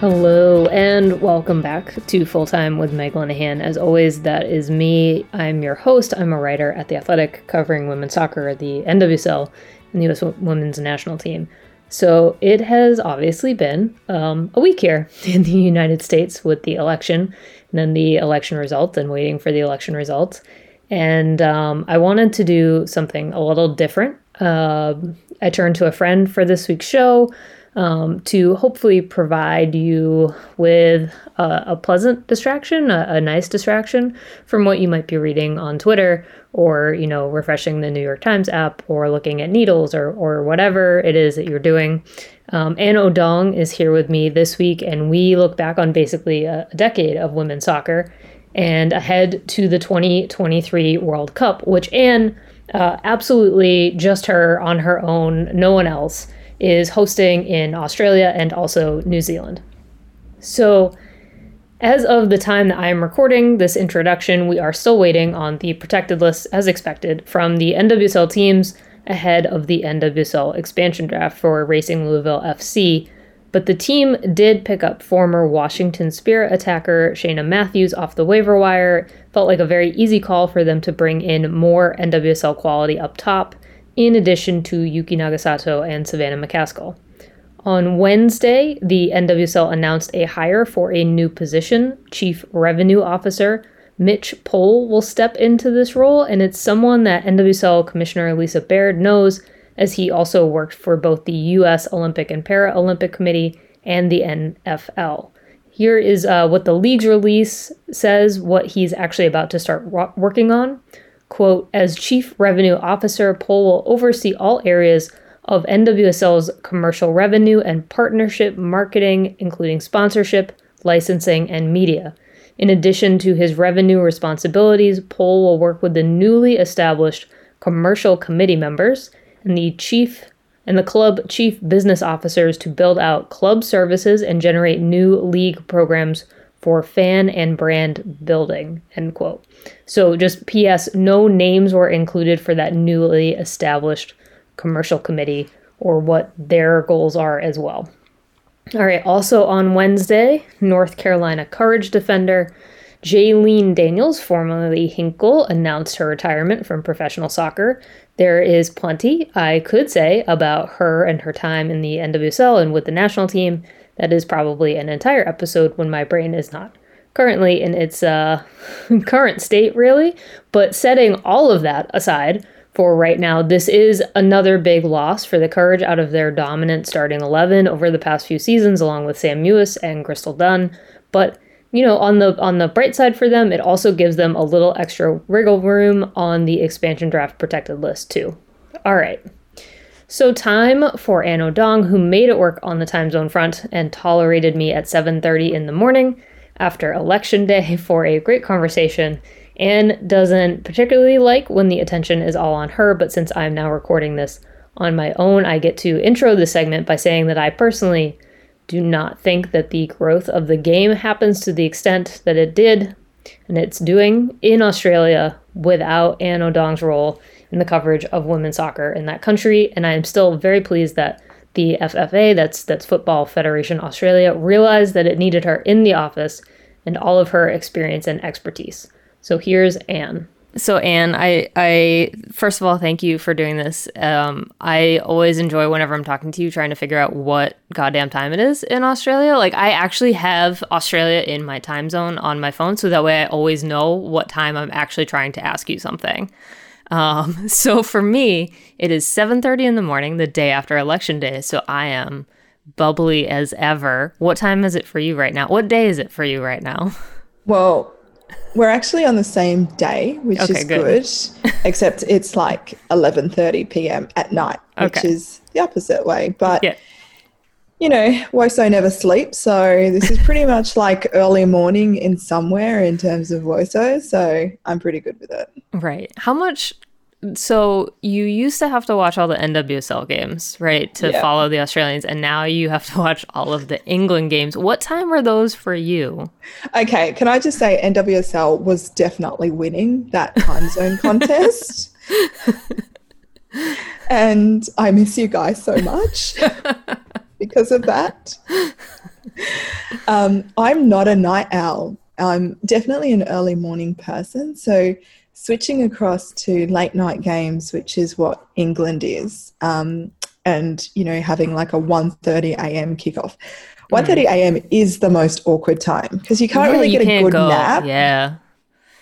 Hello and welcome back to Full Time with Meg Linehan. As always, that is me. I'm your host. I'm a writer at The Athletic covering women's soccer, the NWSL, and the U.S. women's national team. So it has obviously been um, a week here in the United States with the election and then the election result and waiting for the election results. And um, I wanted to do something a little different. Uh, I turned to a friend for this week's show um, to hopefully provide you with a, a pleasant distraction, a, a, nice distraction from what you might be reading on Twitter or, you know, refreshing the New York Times app or looking at needles or, or whatever it is that you're doing. Um, Ann Odong is here with me this week, and we look back on basically a, decade of women's soccer and ahead to the 2023 World Cup, which Ann, uh, absolutely just her on her own, no one else is hosting in Australia and also New Zealand. So, as of the time that I am recording this introduction, we are still waiting on the protected list as expected from the NWSL teams ahead of the NWSL expansion draft for Racing Louisville FC. But the team did pick up former Washington Spirit attacker Cheyna Matthews off the waiver wire. Felt like a very easy call for them to bring in more NWSL quality up top in addition to Yuki Nagasato and Savannah McCaskill. On Wednesday, the NWSL announced a hire for a new position, Chief Revenue Officer. Mitch Pohl will step into this role, and it's someone that NWSL Commissioner Lisa Baird knows, as he also worked for both the U.S. Olympic and Paralympic Committee and the NFL. Here is uh, what the league's release says, what he's actually about to start working on. Quote, as Chief Revenue Officer, Pohl will oversee all areas of NWSL's commercial revenue and partnership marketing, including sponsorship, licensing, and media. In addition to his revenue responsibilities, Pohl will work with the newly established commercial committee members and the chief and the club chief business officers to build out club services and generate new league programs for fan and brand building end quote. So just ps no names were included for that newly established commercial committee or what their goals are as well. All right also on wednesday north carolina courage defender Jaelene Daniels, formerly Hinkle, announced her retirement from professional soccer. There is plenty I could say about her and her time in the NWSL and with the national team, that is probably an entire episode when my brain is not currently in its uh, current state, really. But setting all of that aside for right now, this is another big loss for the Courage out of their dominant starting 11 over the past few seasons, along with Sam Mewis and Crystal Dunn. But you know, on the on the bright side for them, it also gives them a little extra wriggle room on the expansion draft protected list too. All right. So time for Ann Odong, who made it work on the time zone front and tolerated me at 7:30 in the morning after election day for a great conversation. Ann doesn't particularly like when the attention is all on her, but since I'm now recording this on my own, I get to intro the segment by saying that I personally do not think that the growth of the game happens to the extent that it did and it's doing in Australia without Ann Odong's role in the coverage of women's soccer in that country. And I am still very pleased that the FFA, that's that's Football Federation Australia, realized that it needed her in the office and all of her experience and expertise. So here's Ann. So Ann, I I first of all thank you for doing this. Um, I always enjoy whenever I'm talking to you trying to figure out what goddamn time it is in Australia. Like I actually have Australia in my time zone on my phone, so that way I always know what time I'm actually trying to ask you something. Um, so for me, it is 7:30 in the morning, the day after election day. So I am bubbly as ever. What time is it for you right now? What day is it for you right now? Well, we're actually on the same day, which Okay, is good. good. except it's like 11:30 p.m. at night, which Okay. is the opposite way. But Yeah. You know, Woso never sleeps, so this is pretty much like early morning in somewhere in terms of Woso. So I'm pretty good with it. Right. How much? So you used to have to watch all the NWSL games, right, to Yeah. follow the Australians, and now you have to watch all of the England games. What time were those for you? Okay, can I just say NWSL was definitely winning that time zone contest. and I miss you guys so much because of that. Um, I'm not a night owl. I'm definitely an early morning person. So switching across to late night games, which is what England is, um, and you know having like a 1.30 a.m. kickoff. 1.30 a.m. is the most awkward time because you can't Yeah, really get a good go- nap. Yeah.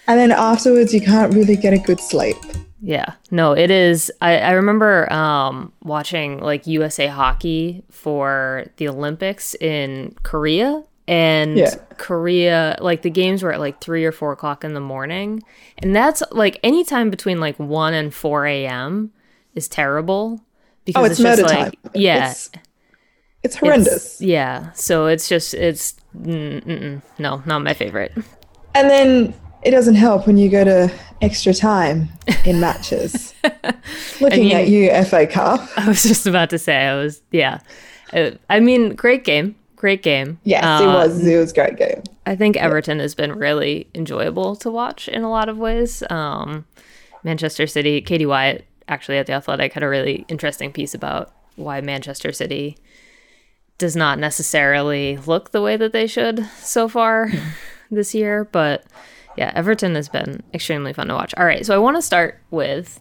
And then afterwards, you can't really get a good sleep. Yeah, no, it is. I, I remember um, watching like USA hockey for the Olympics in Korea, and Yeah. Korea, like the games were at like three or four o'clock in the morning, and that's like anytime between like one and four a.m. is terrible because Oh, it's just like time. yeah, It's, it's horrendous. it's- yeah. So it's just it's mm, no, not my favorite. And then it doesn't help when you go to extra time in matches. Looking you- at you, FA Cup. I was just about to say I was yeah. Uh, I mean, great game, great game. Yes, Uh, it was. It was a great game. I think Everton has been really enjoyable to watch in a lot of ways. Um, Manchester City, Katie Whyatt, actually at the Athletic, had a really interesting piece about why Manchester City does not necessarily look the way that they should so far this year. But yeah, Everton has been extremely fun to watch. All right, so I want to start with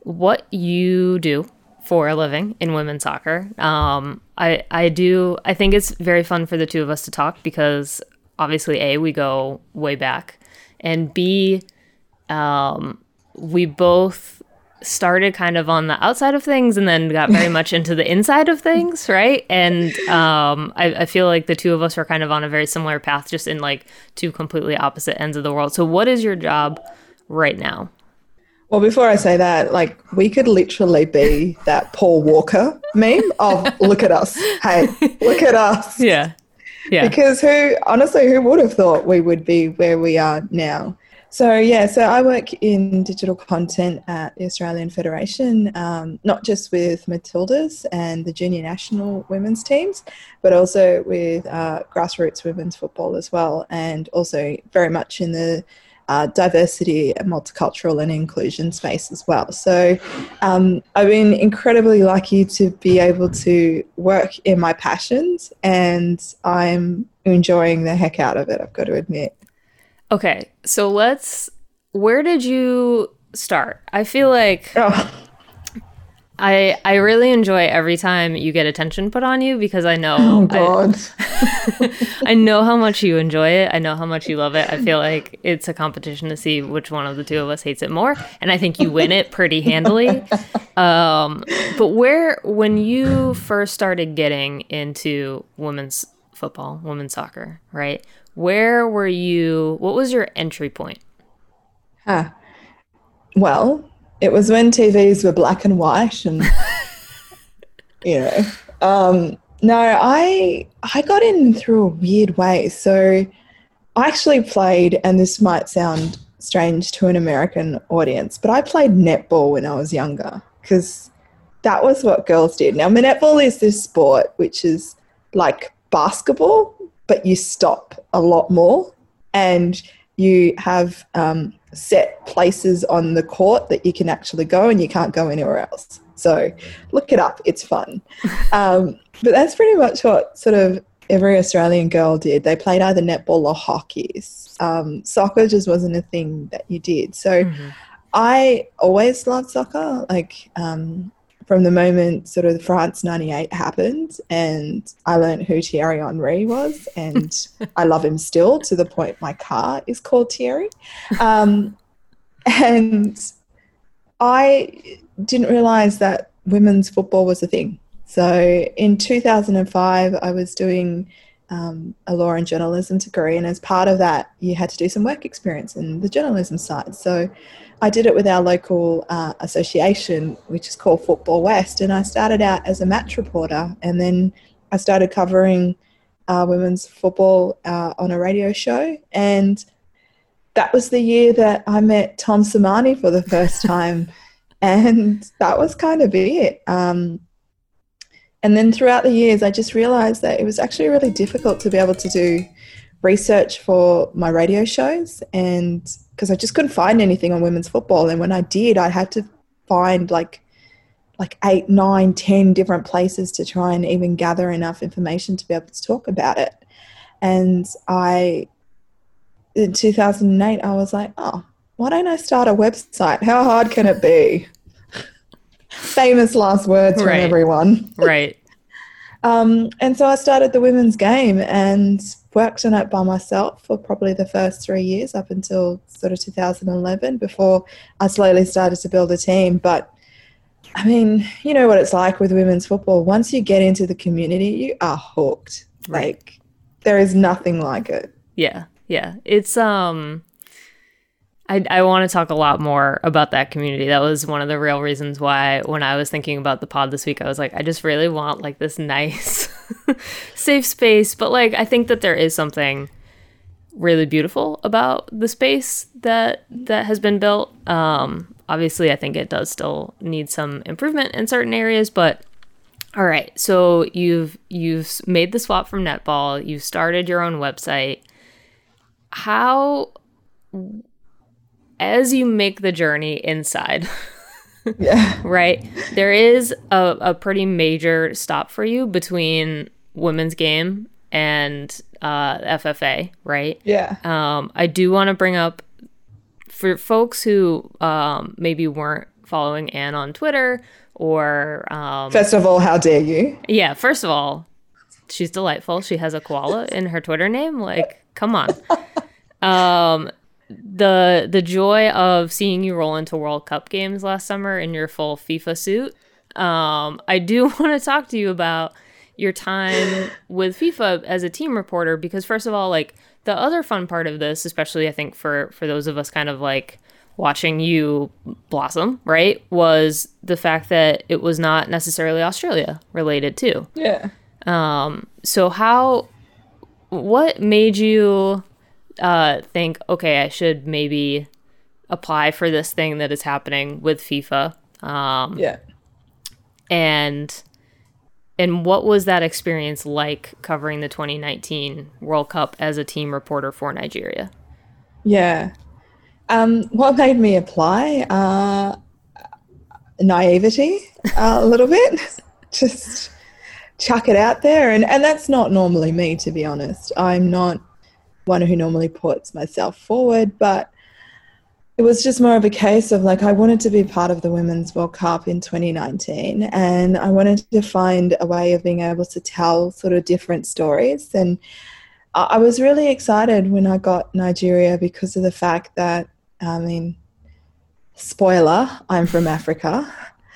what you do for a living in women's soccer. Um, I I do. I think it's very fun for the two of us to talk because obviously, a we go way back, and b um, we both started kind of on the outside of things and then got very much into the inside of things, right? And um, I, I feel like the two of us were kind of on a very similar path, just in like two completely opposite ends of the world. So, what is your job right now? Well, before I say that, like we could literally be that Paul Walker meme of "Look at us, hey, look at us." Yeah, yeah. Because who, honestly, who would have thought we would be where we are now? So, yeah, so I work in digital content at the Australian Federation, um, not just with Matildas and the junior national women's teams, but also with uh, grassroots women's football as well, and also very much in the uh, diversity and multicultural and inclusion space as well. So um, I've been incredibly lucky to be able to work in my passions and I'm enjoying the heck out of it, I've got to admit. Okay, so let's. Where did you start? I feel like Oh, I I really enjoy every time you get attention put on you because I know oh I, I know how much you enjoy it. I know how much you love it. I feel like it's a competition to see which one of the two of us hates it more, and I think you win it pretty handily. Um, but where when you first started getting into women's football, women's soccer, right? Where were you? What was your entry point? Huh. Well, it was when TVs were black and white and, you know. Um, no, I I got in through a weird way. So I actually played, and this might sound strange to an American audience, but I played netball when I was younger because that was what girls did. Now, netball is this sport which is like basketball, but you stop a lot more and you have um, set places on the court that you can actually go and you can't go anywhere else. So look it up, it's fun. Um, but that's pretty much what sort of every Australian girl did. They played either netball or hockey. Um, soccer just wasn't a thing that you did. So I always loved soccer. Like um, from the moment sort of France 98 happened and I learned who Thierry Henry was and I love him still to the point my car is called Thierry. Um, and I didn't realize that women's football was a thing. So in 2005, I was doing um, a law and journalism degree, and as part of that, you had to do some work experience in the journalism side. So I did it with our local uh, association, which is called Football West, and I started out as a match reporter, and then I started covering uh, women's football uh, on a radio show, and that was the year that I met Tom Sermanni for the first time, and that was kind of it. Um, and then throughout the years, I just realized that it was actually really difficult to be able to do research for my radio shows. And because I just couldn't find anything on women's football. And when I did, I had to find like like eight, nine, ten different places to try and even gather enough information to be able to talk about it. And I, in 2008, I was like, oh, why don't I start a website? How hard can it be? famous last words right. from everyone. right. Um, and so I started the women's game and worked on it by myself for probably the first three years up until sort of 2011 before I slowly started to build a team. But I mean, you know what it's like with women's football. Once you get into the community, you are hooked. Right. Like there is nothing like it. Yeah. Yeah. It's um I, I want to talk a lot more about that community. That was one of the real reasons why, when I was thinking about the pod this week, I was like, I just really want like this nice, safe space. But like, I think that there is something really beautiful about the space that that has been built. Um, obviously, I think it does still need some improvement in certain areas, but all right. So you've you've made the swap from netball. You've started your own website. How as you make the journey inside, yeah. right, there is a, a pretty major stop for you between women's game and uh, FFA, right? Yeah. Um, I do want to bring up for folks who um, maybe weren't following Ann on Twitter or. Um, first of all, how dare you? Yeah, first of all, she's delightful. She has a koala in her Twitter name. Like, come on. Um, the the joy of seeing you roll into World Cup games last summer in your full FIFA suit. Um, I do want to talk to you about your time with FIFA as a team reporter because first of all, like the other fun part of this, especially I think for for those of us kind of like watching you blossom, right, was the fact that it was not necessarily Australia related too. Yeah. Um, so how what made you uh, think, okay, I should maybe apply for this thing that is happening with FIFA. Um, yeah. And and what was that experience like covering the 2019 World Cup as a team reporter for Nigeria? Yeah. Um, what made me apply? Uh, naivety, uh, a little bit. Just chuck it out there. And, and that's not normally me, to be honest. I'm not one who normally puts myself forward, but it was just more of a case of like I wanted to be part of the Women's World Cup in 2019 and I wanted to find a way of being able to tell sort of different stories. And I was really excited when I got Nigeria because of the fact that, I mean, spoiler, I'm from Africa.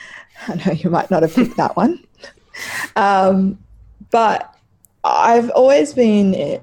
I know you might not have picked that one. Um, but I've always been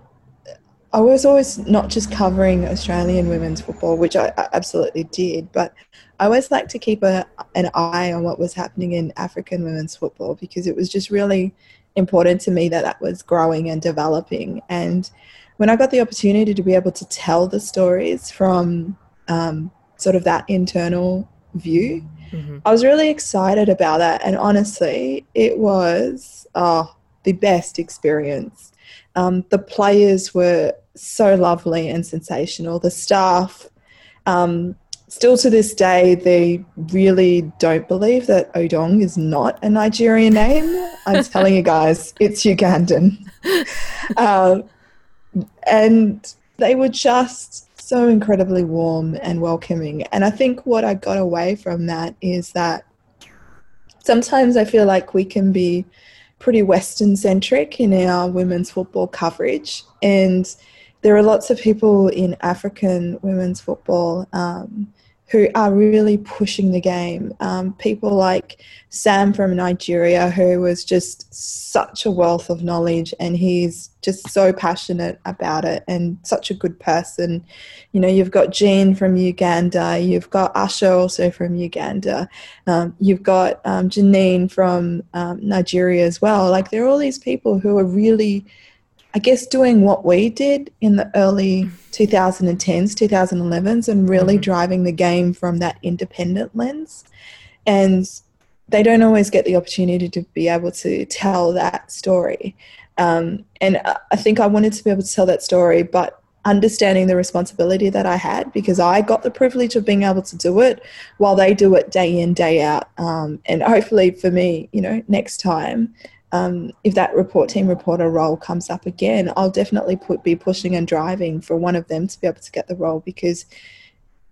I was always not just covering Australian women's football, which I, I absolutely did, but I always like to keep a, an eye on what was happening in African women's football because it was just really important to me that that was growing and developing. And when I got the opportunity to be able to tell the stories from um, sort of that internal view, mm-hmm. I was really excited about that. And honestly, it was oh, the best experience. Um, the players were so lovely and sensational. The staff, um, still to this day, they really don't believe that Odong is not a Nigerian name. I'm telling you guys, it's Ugandan. Um, and they were just so incredibly warm and welcoming. And I think what I got away from that is that sometimes I feel like we can be pretty Western centric in our women's football coverage. And there are lots of people in African women's football um, who are really pushing the game. Um, people like Sam from Nigeria, who was just such a wealth of knowledge, and he's just so passionate about it and such a good person. You know, you've got Jean from Uganda, you've got Asha also from Uganda, um, you've got um, Janine from um, Nigeria as well. Like, there are all these people who are really I guess doing what we did in the early 2010s, 2011s, and really mm-hmm. driving the game from that independent lens. And they don't always get the opportunity to be able to tell that story. Um, and I think I wanted to be able to tell that story, but understanding the responsibility that I had because I got the privilege of being able to do it while they do it day in, day out. Um, and hopefully for me, you know, next time um, if that report team reporter role comes up again, I'll definitely put, be pushing and driving for one of them to be able to get the role because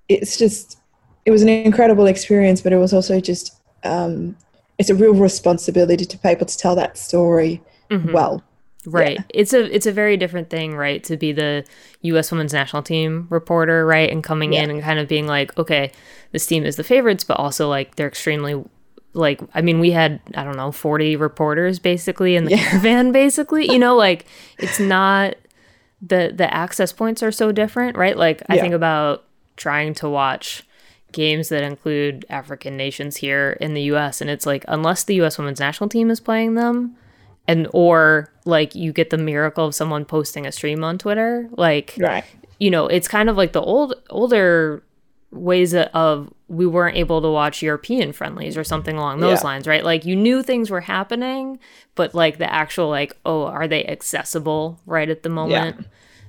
it's just it was an incredible experience, but it was also just um, it's a real responsibility to be able to tell that story mm-hmm. well. Right. Yeah. It's a it's a very different thing, right, to be the US women's national team reporter, right, and coming yeah. in and kind of being like, okay, this team is the favorites, but also like they're extremely like I mean we had I don't know 40 reporters basically in the yeah. caravan basically you know like it's not the the access points are so different right? Like I think about trying to watch games that include African nations here in the US and it's like unless the US women's national team is playing them and or like you get the miracle of someone posting a stream on Twitter like right. you know it's kind of like the old older ways of we weren't able to watch European friendlies or something along those yeah. lines, right? Like you knew things were happening, but like the actual like, oh, are they accessible right at the moment?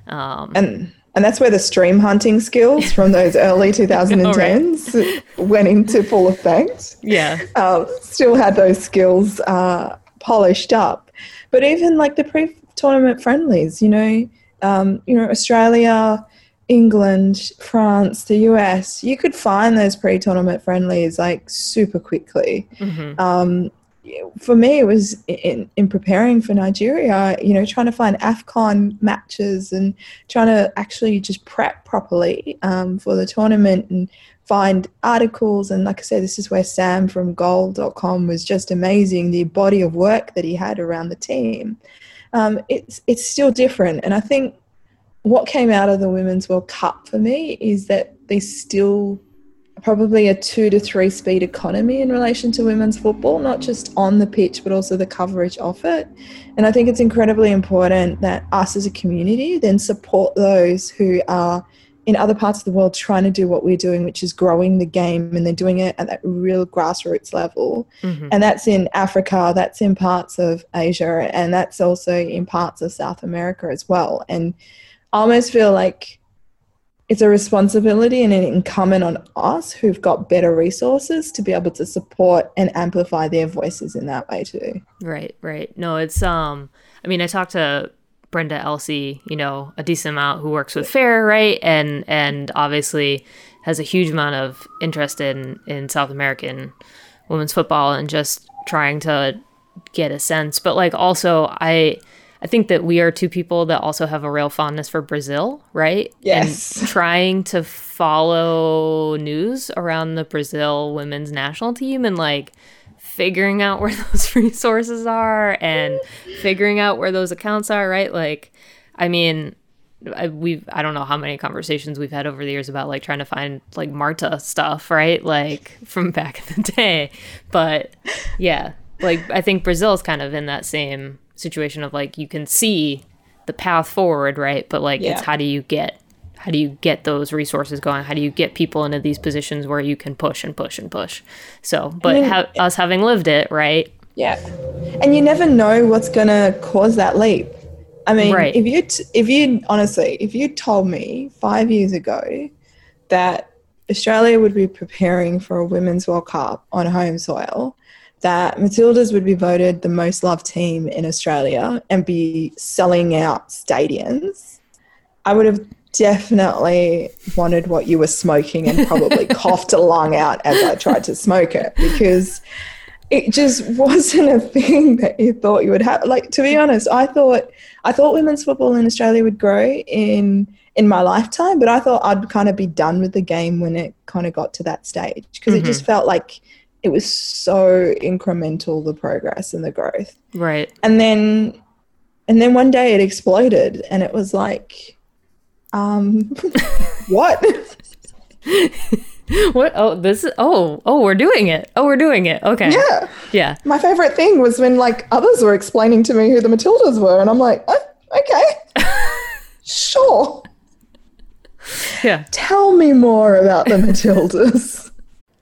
Yeah. Um, and and that's where the stream hunting skills from those early 2010s right. went into full effect. Yeah, um, still had those skills uh, polished up, but even like the pre-tournament friendlies, you know, um, you know, Australia England, France, the US, you could find those pre-tournament friendlies like super quickly. Mm-hmm. Um, for me, it was in, in preparing for Nigeria, you know, trying to find AFCON matches and trying to actually just prep properly um, for the tournament and find articles. And like I said, this is where Sam from goal.com was just amazing, the body of work that he had around the team. Um, it's, it's still different. And I think what came out of the Women's World Cup for me is that there's still probably a two to three speed economy in relation to women's football, not just on the pitch, but also the coverage of it. And I think it's incredibly important that us as a community then support those who are in other parts of the world trying to do what we're doing, which is growing the game, and they're doing it at that real grassroots level. Mm-hmm. And that's in Africa, that's in parts of Asia, and that's also in parts of South America as well. And almost feel like it's a responsibility and an incumbent on us who've got better resources to be able to support and amplify their voices in that way too. Right, right. No, it's um I mean I talked to Brenda Elsey, you know, a decent amount who works with FAIR, right? And and obviously has a huge amount of interest in in South American women's football and just trying to get a sense. But like also I I think that we are two people that also have a real fondness for Brazil, right? Yes. And trying to follow news around the Brazil women's national team and like figuring out where those resources are and figuring out where those accounts are, right? Like, I mean, I, we've I don't know how many conversations we've had over the years about like trying to find like Marta stuff, right? Like from back in the day. But yeah, like I think Brazil is kind of in that same situation of like you can see the path forward, right? But like yeah. it's how do you get how do you get those resources going? How do you get people into these positions where you can push and push and push? So, but ha- us having lived it, right? Yeah, and you never know what's gonna cause that leap. I mean, right. if you t- if you honestly, if you told me five years ago that Australia would be preparing for a Women's World Cup on home soil, that Matildas would be voted the most loved team in Australia and be selling out stadiums, I would have definitely wanted what you were smoking and probably coughed a lung out as I tried to smoke it because it just wasn't a thing that you thought you would have. Like to be honest, I thought I thought women's football in Australia would grow in in my lifetime, but I thought I'd kind of be done with the game when it kind of got to that stage because Mm-hmm. it just felt like it was so incremental the progress and the growth. Right. And then and then one day it exploded and it was like um what? What? Oh, this is. Oh, oh, we're doing it. Oh, we're doing it. Okay. yeah. Yeah. My favorite thing was when like others were explaining to me who the Matildas were, and I'm like, oh, okay, sure. Yeah. Tell me more about the Matildas.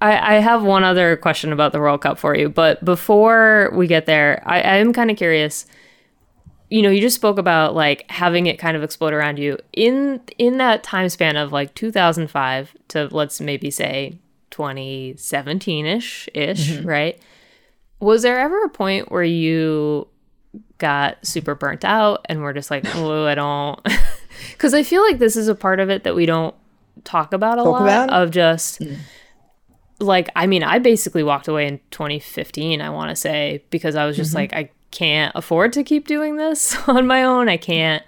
I, I have one other question about the World Cup for you, but before we get there, I, I am kind of curious. You know, you just spoke about like having it kind of explode around you in in that time span of like 2005 to let's maybe say 2017 ish ish, right? Was there ever a point where you got super burnt out and we're just like, oh, I don't, because I feel like this is a part of it that we don't talk about a Talk lot about? of just mm. Like I mean I basically walked away in 2015 I want to say because I was just mm-hmm. like I can't afford to keep doing this on my own. I can't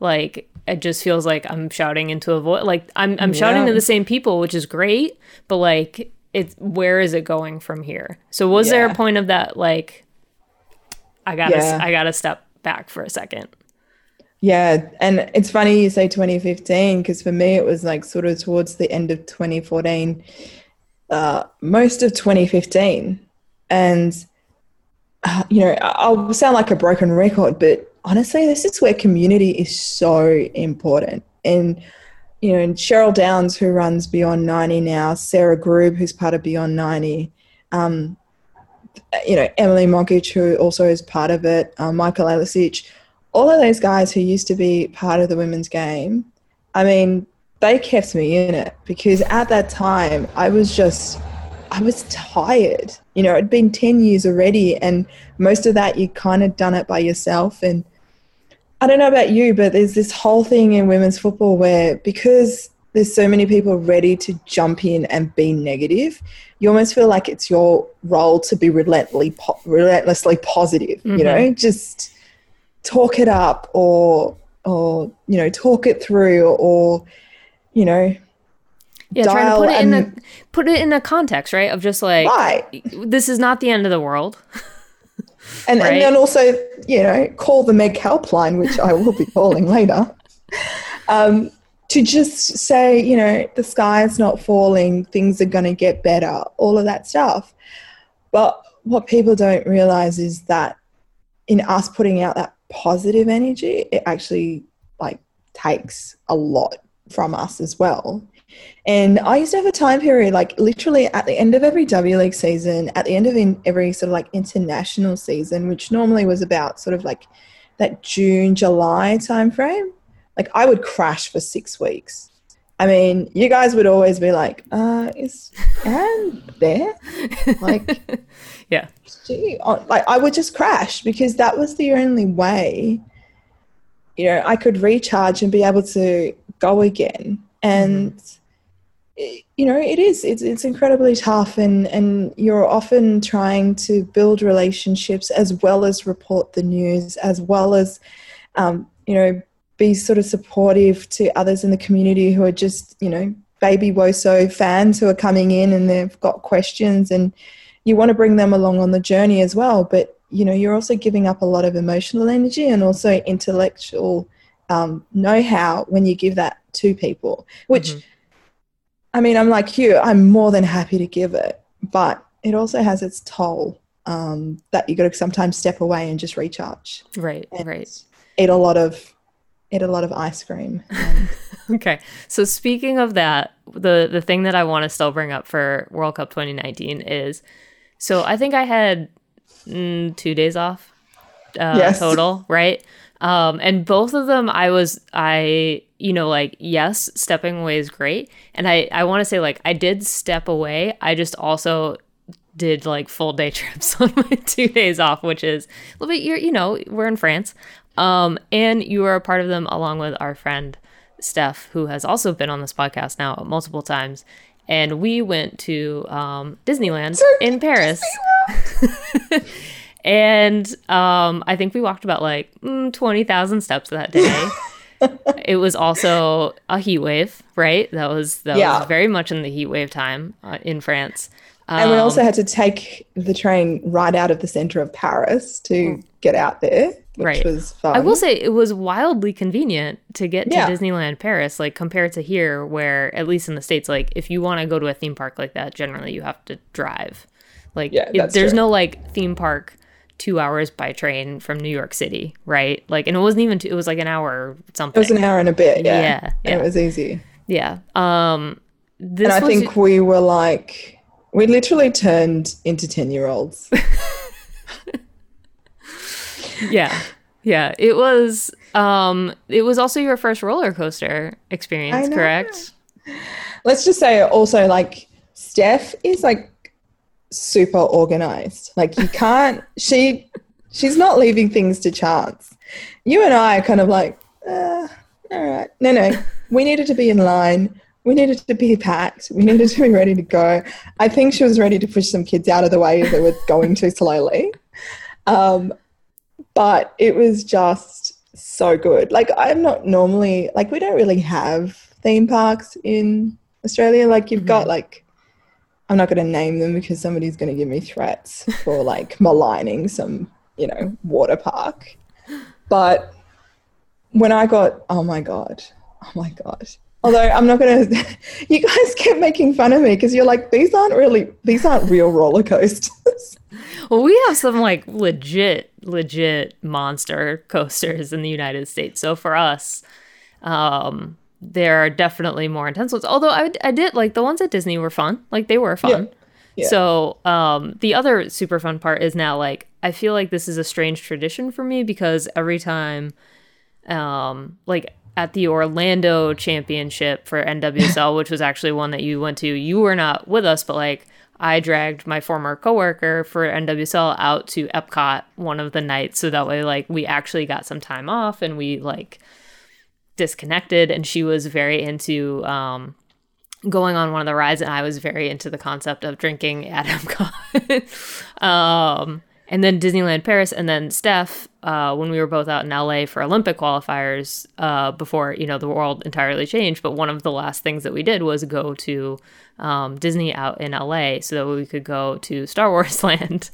like it just feels like I'm shouting into a void like I'm I'm shouting to the same people which is great but like it's where is it going from here? So was there a point of that like I got to Yeah. I got to step back for a second? Yeah, and it's funny you say 2015 because for me it was like sort of towards the end of 2014, uh, most of 2015, and uh, you know I'll sound like a broken record, but honestly, this is where community is so important. And you know, and Cheryl Downs, who runs Beyond 90 now, Sarah Grube, who's part of Beyond 90, um, you know, Emily Mogic, who also is part of it, uh, Michael Alisic, all of those guys who used to be part of the women's game, I mean, they kept me in it because at that time I was just, I was tired. You know, it'd been 10 years already, and most of that you kind of done it by yourself. And I don't know about you, but there's this whole thing in women's football where because there's so many people ready to jump in and be negative, you almost feel like it's your role to be relentlessly, po- relentlessly positive. You know, mm-hmm. just talk it up or or you know talk it through or you know yeah trying to put it in a put it in a context right of just like right. this is not the end of the world. And Right. and then also you know call the Meg helpline which I will be calling later um, to just say you know the sky is not falling things are going to get better all of that stuff. But what people don't realize is that in us putting out that positive energy it actually like takes a lot from us as well and I used to have a time period, like literally at the end of every W League season, at the end of in every sort of like international season, which normally was about sort of like that June, July timeframe. Like I would crash for six weeks. I mean, you guys would always be like, uh, is Ann there? Like, yeah gee, oh, like I would just crash because that was the only way, you know, I could recharge and be able to go again. And it- you know, it is it's it's incredibly tough, and and you're often trying to build relationships as well as report the news, as well as, um, you know, be sort of supportive to others in the community who are just you know baby woso fans who are coming in and they've got questions and you want to bring them along on the journey as well but you know you're also giving up a lot of emotional energy and also intellectual um, know how when you give that to people, which I mean, I'm like you, I'm more than happy to give it, but it also has its toll um, that you got to sometimes step away and just recharge. Right, right. Eat a lot of eat a lot of ice cream. And Okay. So speaking of that, the the thing that I want to still bring up for World Cup 2019 is so I think I had mm, 2 days off uh, Yes. total, right? Um, and both of them I was I you know like yes, stepping away is great. And I I want to say like I did step away. I just also did like full day trips on my two days off, which is a little bit you're you know, we're in France. Um, and you were a part of them along with our friend Steph, who has also been on this podcast now multiple times. And we went to um, Disneyland in Paris. and um, I think we walked about like mm, 20,000 steps that day. it was also a heat wave, right? That was that Yeah. was very much in the heat wave time uh, in France. and we Um, also had to take the train right out of the center of Paris to get out there, which Mm. Right. was fun. I will say it was wildly convenient to get to Yeah. Disneyland Paris, like compared to here, where at least in the states, like if you want to go to a theme park like that, generally you have to drive. Like, Yeah, it- there's true. no like theme park two hours by train from New York City, right? Like, and it wasn't even. Two, it was like an hour or something. It was an hour and a bit, yeah. Yeah, And yeah. it was easy. yeah. Um. This and I was, think we were like, we literally turned into 10 year olds. yeah, yeah. It was. Um. It was also your first roller coaster experience, correct? Let's just say also, like, Steph is like super organized. Like, you can't, she, she's not leaving things to chance. You and I are kind of like, uh, all right. No, no. We needed to be in line. We needed to be packed. We needed to be ready to go. I think she was ready to push some kids out of the way if they were going too slowly. Um, but it was just so good. Like I'm not normally like we don't really have theme parks in Australia. Like you've got like I'm not going to name them because somebody's going to give me threats for like maligning some, you know, water park. But when I got, oh my god, oh my god. Although I'm not going to, you guys kept making fun of me because you're like, these aren't really, these aren't real roller coasters. Well, we have some like legit, legit monster coasters in the United States. So for us, um, there are definitely more intense ones. Although I, I did like the ones at Disney were fun. Like they were fun. Yeah. So um, the other super fun part is now like I feel like this is a strange tradition for me because every time, um, like at the Orlando Championship for NWSL, which was actually one that you went to, you were not with us, but like I dragged my former coworker for NWSL out to Epcot one of the nights, so that way like we actually got some time off and we like disconnected, and she was very into um going on one of the rides and I was very into the concept of drinking at Epcot. um, and then Disneyland Paris and then Steph, uh, when we were both out in LA for Olympic qualifiers, uh, before, you know, the world entirely changed. But one of the last things that we did was go to um, Disney out in LA so that we could go to Star Wars Land,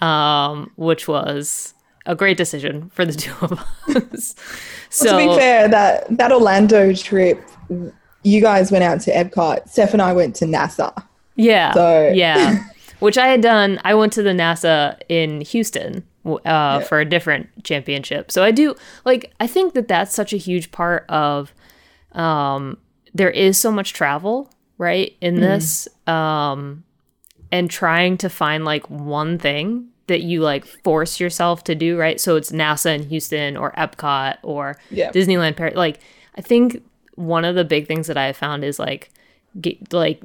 um, which was a great decision for the two of us. so to be fair, that that Orlando trip, you guys went out to Epcot. Steph and I went to NASA. Yeah. So- yeah. Which I had done. I went to the NASA in Houston uh, for a different championship. So I do like. I think that that's such a huge part of. Um, there is so much travel, right, in this, um, and trying to find like one thing that you like force yourself to do, right? So it's NASA in Houston or Epcot or Yeah. Disneyland Paris. Like, I think one of the big things that I have found is like, get, like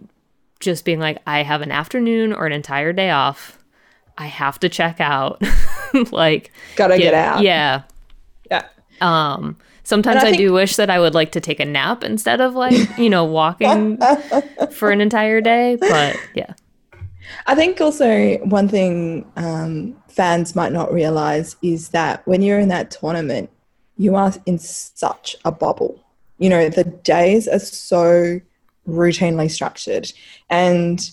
just being like, I have an afternoon or an entire day off. I have to check out. like, Gotta get out. Yeah. Yeah. Um, sometimes I, I think- do wish that I would like to take a nap instead of like, you know, walking for an entire day. But yeah. I think also one thing um, fans might not realize is that when you're in that tournament, you are in such a bubble. You know, the days are so routinely structured, and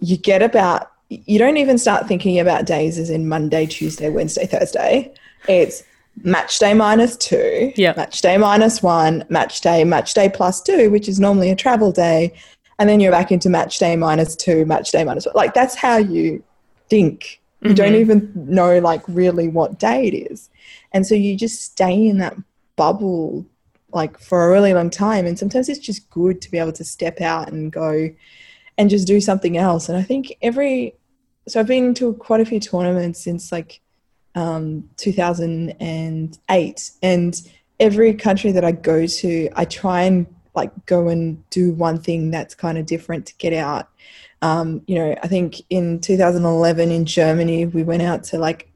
you get about, you don't even start thinking about days as in Monday, Tuesday, Wednesday, Thursday. It's match day minus two, Yep. match day minus one, match day, match day plus two, which is normally a travel day, and then you're back into match day minus two, match day minus one. Like that's how you think. You don't even know like really what day it is, and so you just stay in that bubble like for a really long time. And sometimes it's just good to be able to step out and go and just do something else. And I think every so I've been to quite a few tournaments since like um, 2008 and every country that i go to i try and like go and do one thing that's kind of different to get out um, you know i think in 2011 in germany we went out to like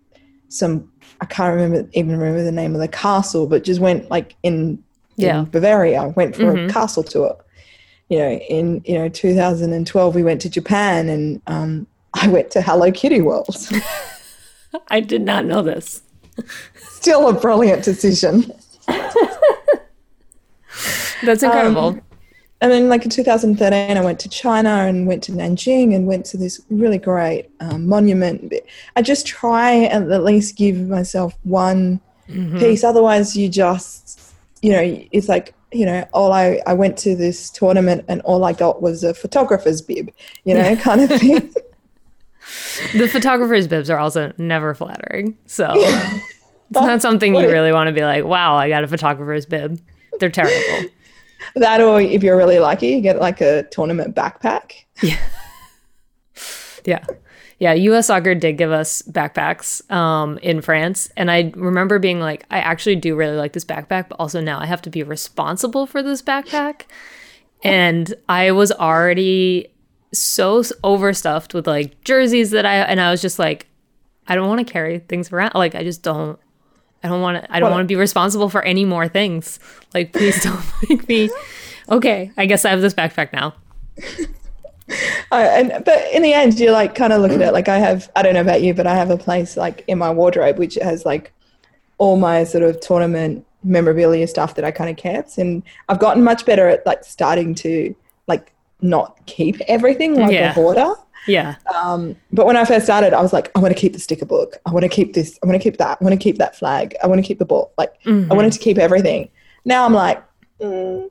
some i can't remember even remember the name of the castle but just went like in, Yeah. in bavaria went for a castle tour you know in you know 2012 we went to japan and um, i went to hello kitty world I did not know this. still a brilliant decision. That's incredible. And then, like in 2013, I went to China and went to Nanjing and went to this really great um, monument. I just try and at least give myself one piece. Otherwise, you just, you know, it's like, you know, all I, I went to this tournament and all I got was a photographer's bib, you know, kind of thing. the photographer's bibs are also never flattering. So it's not something you really want to be like, wow, I got a photographer's bib. They're terrible. That, or if you're really lucky, you get like a tournament backpack. Yeah. Yeah, Yeah, US Soccer did give us backpacks um, in France. And I remember being like, I actually do really like this backpack, but also now I have to be responsible for this backpack. And I was already so overstuffed with like jerseys that I, and I was just like, I don't want to carry things around. Like, I just don't, I don't want to, I don't want to be responsible for any more things. Like, please don't make me. Okay, I guess I have this backpack now. I, and but in the end, you like kind of look at it like I have. I don't know about you, but I have a place like in my wardrobe which has like all my sort of tournament memorabilia stuff that I kind of kept, and I've gotten much better at like starting to like not keep everything like Yeah. a hoarder. Yeah. Um, but when I first started, I was like, I want to keep the sticker book. I want to keep this. I want to keep that. I want to keep that flag. I want to keep the ball. Like I wanted mm-hmm. to keep everything. Now I'm like, mm,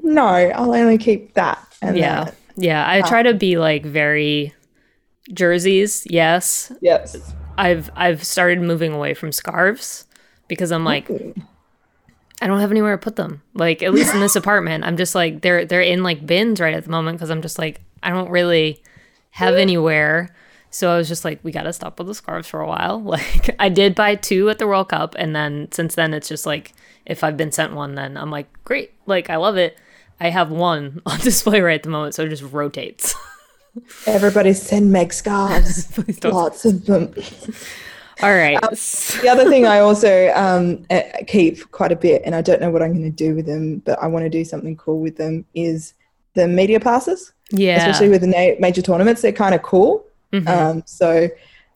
no, I'll only keep that. And Yeah. Yeah. I uh, try to be like very jerseys, yes. Yes. I've I've started moving away from scarves because I'm like I don't have anywhere to put them. Like at least in this apartment, I'm just like they're they're in like bins right at the moment because I'm just like I don't really have anywhere. So I was just like, we gotta stop with the scarves for a while. Like I did buy two at the World Cup, and then since then it's just like if I've been sent one, then I'm like, great, like I love it. I have one on display right at the moment, so it just rotates. Everybody send Meg scarves. Lots of them. All right. The other thing I also um, uh, keep quite a bit, and I don't know what I'm going to do with them, but I want to do something cool with them, is the media passes, yeah. especially with the na- major tournaments. They're kind of cool. Mhm. Um, so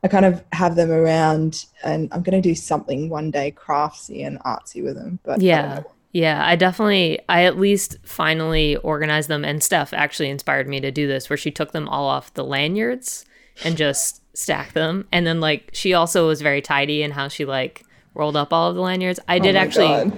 I kind of have them around, and I'm going to do something one day craftsy and artsy with them. But Yeah. Yeah, I definitely, I at least finally organized them. And Steph actually inspired me to do this, where she took them all off the lanyards and just stacked them. And then, like, she also was very tidy in how she, like, rolled up all of the lanyards. I did Oh actually God.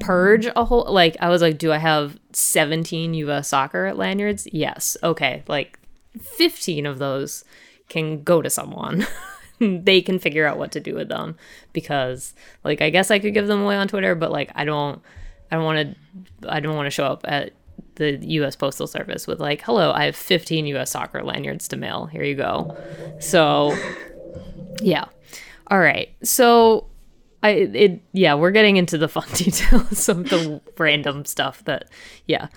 Purge a whole, like, I was like, do I have 17 US soccer lanyards? Yes. Okay. Like, 15 of those can go to someone. they can figure out what to do with them because like I guess I could give them away on Twitter, but like I don't I don't want to I don't want to show up at the US Postal Service with like, "Hello, I have 15 US soccer lanyards to mail. Here you go." So yeah. All right. So I it yeah, we're getting into the fun details of the random stuff that yeah.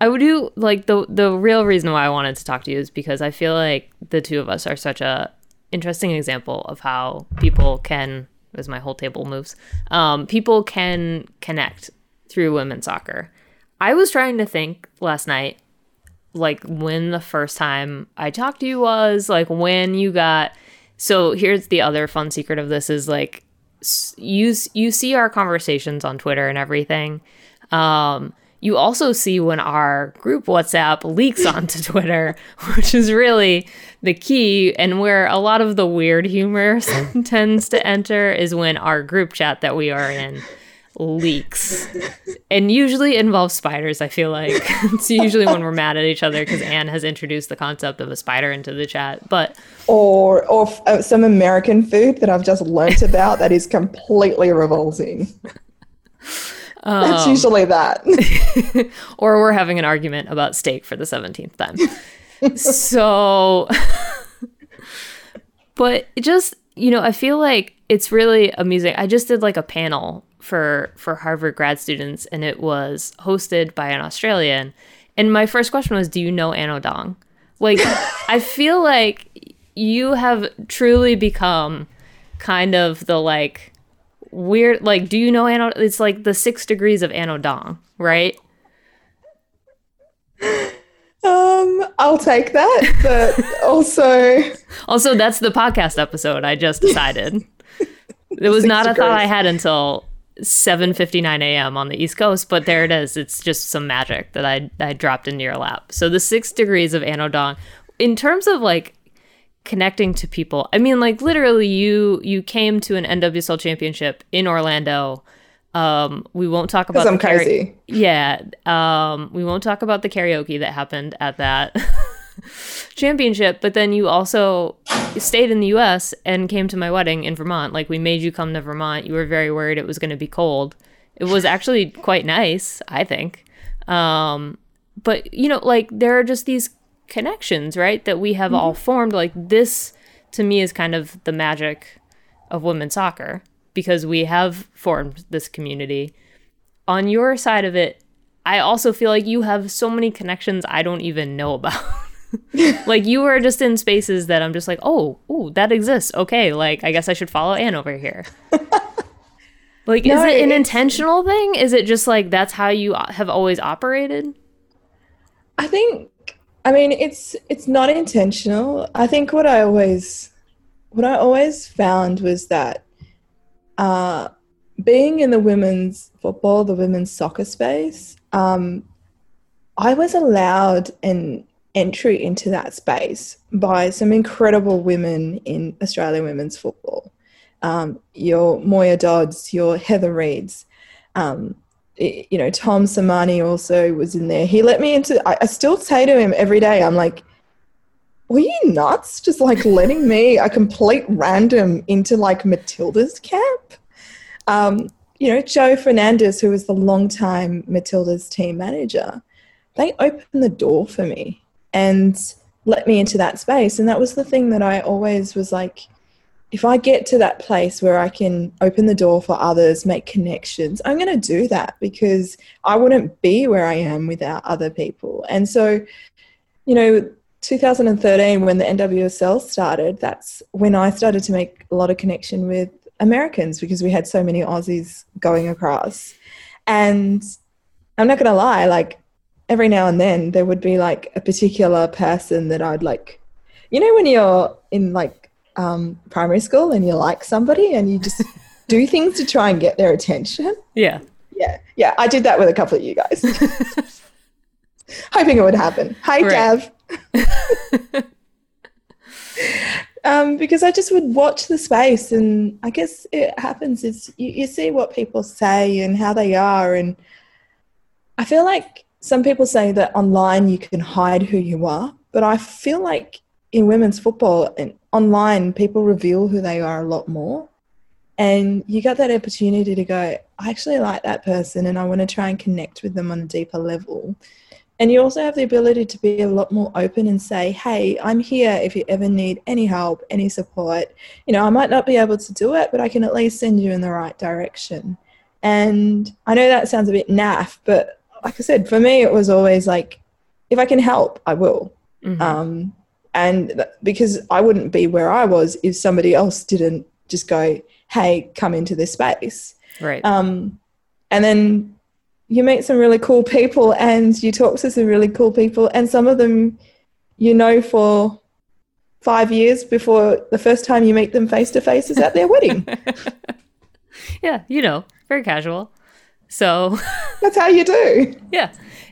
I would do like the the real reason why I wanted to talk to you is because I feel like the two of us are such a interesting example of how people can as my whole table moves. Um, people can connect through women's soccer. I was trying to think last night like when the first time I talked to you was, like when you got so here's the other fun secret of this is like you you see our conversations on Twitter and everything. Um you also see when our group WhatsApp leaks onto Twitter, which is really the key and where a lot of the weird humor tends to enter is when our group chat that we are in leaks. And usually involves spiders i feel like. It's usually when we're mad at each other because Ann has introduced the concept of a spider into the chat. But or or f- uh, some american food that i've just learnt about that is completely revolting. That's Um, usually that. or we're having an argument about steak for the 17th time. So but it just you know i feel like it's really amusing. I just did like a panel for for harvard grad students and it was hosted by an australian. And my first question was do you know Ann Odong? like i feel like you have truly become kind of the like weird like do you know anne O- it's like the six degrees of Ann Odong, right um i'll take that but also Also, that's the podcast episode I just decided. it was not a thought I had until 7:59 a.m. on the East Coast, but there it is. It's just some magic that I I dropped into your lap. So the 6 degrees of Ann Odong in terms of like connecting to people. I mean like literally you you came to an NWSL championship in Orlando. Um we won't talk about i'm kara- crazy yeah. Um, we won't talk about the karaoke that happened at that championship, but then you also stayed in the US and came to my wedding in Vermont. Like we made you come to Vermont. You were very worried it was going to be cold. It was actually quite nice, I think. Um, but you know, like there are just these connections, right? That we have all mm-hmm. formed. Like this to me is kind of the magic of women's soccer because we have formed this community on your side of it, I also feel like you have so many connections I don't even know about. like you are just in spaces that I'm just like, oh, ooh, that exists. Okay, like I guess I should follow Ann over here. like, is it an intentional thing? Is it just like that's how you have always operated? I think I mean it's it's not intentional. I think what I always what I always found was that uh, being in the women's football, the women's soccer space, um, I was allowed an entry into that space by some incredible women in Australian women's football. Um, your Moya Dodds, your Heather Reids, um, you know, Tom Sermanni also was in there. He let me into, I, I still say to him every day, I'm like, were you nuts? Just like letting me, a complete random, into like Matilda's camp? Um, you know, Joe Fernandez, who was the longtime Matilda's team manager, they opened the door for me and let me into that space. And that was the thing that I always was like, if I get to that place where I can open the door for others, make connections, I'm going to do that because I wouldn't be where I am without other people. And so, you know, 2013, when the NWSL started, that's when I started to make a lot of connection with Americans because we had so many Aussies going across. And I'm not going to lie, like every now and then there would be like a particular person that I'd like, you know, when you're in like um, primary school and you like somebody and you just do things to try and get their attention. Yeah. Yeah, yeah, I did that with a couple of you guys, hoping it would happen. Hi, Right. Gav. um, because I just would watch the space, and I guess it happens is you, you see what people say and how they are, and I feel like some people say that online you can hide who you are, but I feel like in women's football and online people reveal who they are a lot more. And you get that opportunity to go i actually like that person and i want to try and connect with them on a deeper level. And you also have the ability to be a lot more open and say hey i'm here if you ever need any help any support. You know i might not be able to do it but i can at least send you in the right direction. And i know that sounds a bit naff but like i said for me it was always like if i can help i will. Mhm. um, and because I wouldn't be where I was if somebody else didn't just go, "Hey, come into this space." right. Um, and then you meet some really cool people, and you talk to some really cool people, and some of them you know for five years before the first time you meet them face to face is at their wedding. yeah, you know, very casual. So That's how you do. yeah,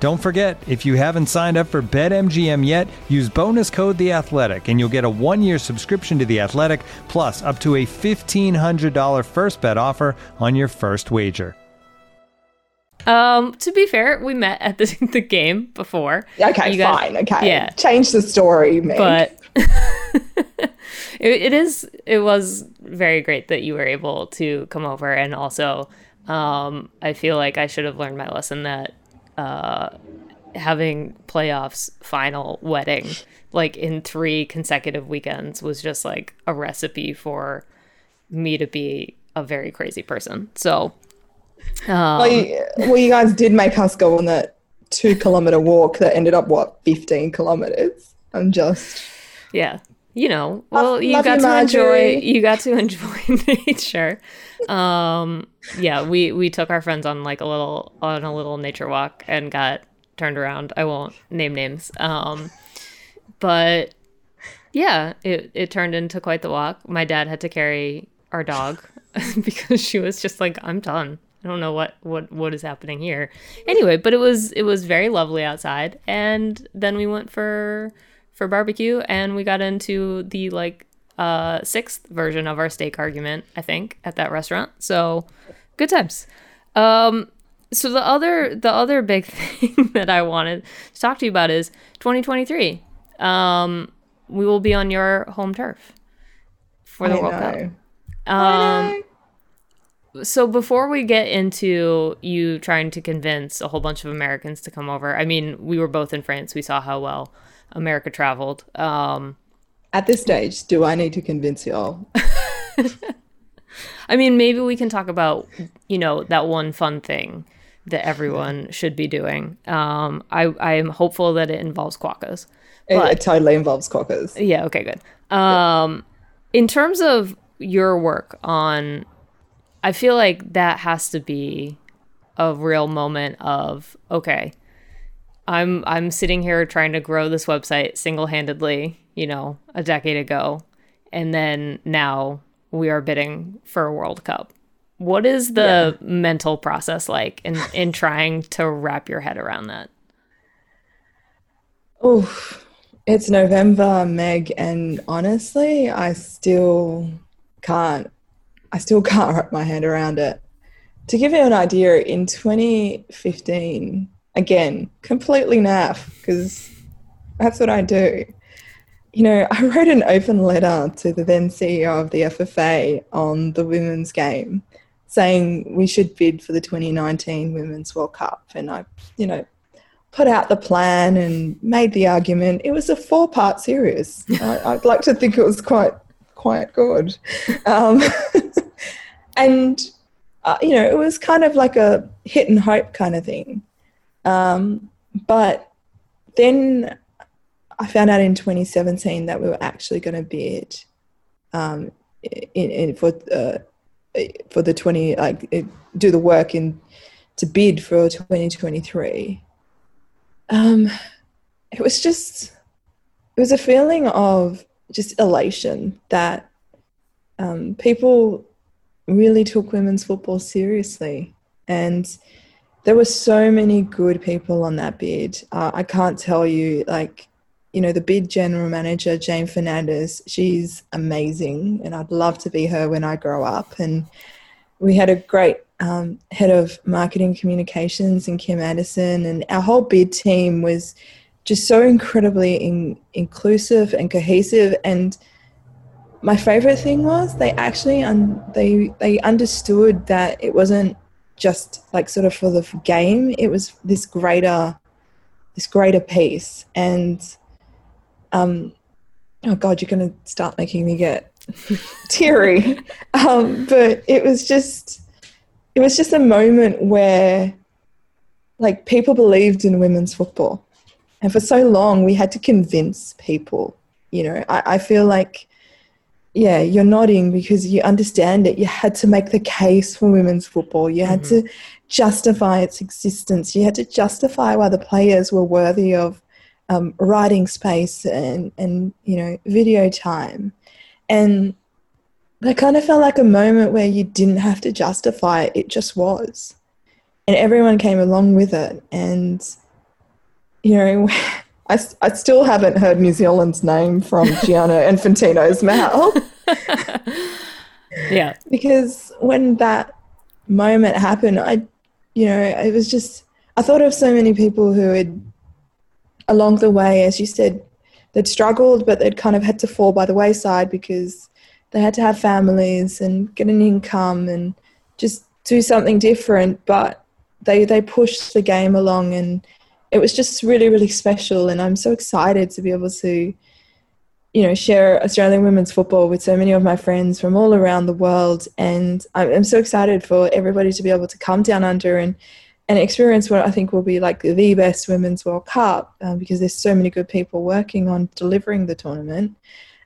Don't forget, if you haven't signed up for BetMGM yet, use bonus code The Athletic, and you'll get a one-year subscription to The Athletic, plus up to a $1,500 first bet offer on your first wager. Um, to be fair, we met at the the game before. Okay, You guys- fine. Okay. Yeah, Change the story, man. but it, it is it was very great that you were able to come over and also um i feel like i should have learned my lesson that uh having playoffs final wedding like in three consecutive weekends was just like a recipe for me to be a very crazy person so well, you, well, you guys did make us go on that two kilometer walk that ended up, what, 15 kilometers? I'm just. Yeah. You know, well, you love got you, to enjoy you got to enjoy nature. Um yeah, we we took our friends on like a little on a little nature walk and got turned around. I won't name names. Um but yeah, it it turned into quite the walk. My dad had to carry our dog because she was just like I'm done. I don't know what what what is happening here. Anyway, but it was it was very lovely outside and then we went for for barbecue and we got into the like uh sixth version of our steak argument, I think, at that restaurant. So good times. Um so the other the other big thing that I wanted to talk to you about is 2023. Um we will be on your home turf for the I World know. Cup. Um so before we get into you trying to convince a whole bunch of Americans to come over, I mean, we were both in France. We saw how well America traveled. Um, At this stage, do I need to convince you all? I mean, maybe we can talk about, you know, that one fun thing that everyone should be doing. Um, I, I am hopeful that it involves quokkas. It, But- it totally involves quokkas. Yeah, okay, good. Um, in terms of your work on, I feel like that has to be a real moment of okay, I'm I'm sitting here trying to grow this website single-handedly, you know, a decade ago, and then now we are bidding for a World Cup. What is the mental process like in in trying to wrap your head around that? Oh, it's November, Meg, and honestly, I still can't. I still can't wrap my head around it. To give you an idea, in 2015, again, completely naff because that's what I do. You know, I wrote an open letter to the then CEO of the FFA on the women's game saying we should bid for the 2019 Women's World Cup. And I, you know, put out the plan and made the argument. It was a four part series. I, I'd like to think it was quite quite good. Um, and, uh, you know, it was kind of like a hit and hope kind of thing. Um, but then I found out in 2017 that we were actually going to bid um, in, in, for uh, for the 20 like do the work in to bid for 2023 um it was just it was a feeling of just elation that um, people really took women's football seriously. And there were so many good people on that bid uh, i can't tell you like you know, the bid general manager, Jane Fernandez, she's amazing, and I'd love to be her when I grow up. And we had a great um, head of marketing communications in Kim Anderson, and our whole bid team was just so incredibly in, inclusive and cohesive. And my favorite thing was they actually un- they they understood that it wasn't just like sort of for the game; it was this greater this greater piece and um, oh God, you're going to start making me get teary. Um, but it was just, it was just a moment where like people believed in women's football. And for so long, we had to convince people. You know, I, I feel like, yeah, you're nodding because you understand it. You had to make the case for women's football. You had mm-hmm. to justify its existence. You had to justify why the players were worthy of um, writing space and, and, you know, video time. And that kind of felt like a moment where you didn't have to justify it, it just was. And everyone came along with it. And, you know, I, I still haven't heard New Zealand's name from Gianni Infantino's mouth. yeah. Because when that moment happened, I, you know, it was just, I thought of so many people who had along the way, as you said, they'd struggled, but they'd kind of had to fall by the wayside because they had to have families and get an income and just do something different. But they they pushed the game along, and it was just really really special. And I'm so excited to be able to, you know, share Australian women's football with so many of my friends from all around the world. And I'm, I'm so excited for everybody to be able to come down under and and experience what I think will be like the best Women's World Cup um, because there's so many good people working on delivering the tournament.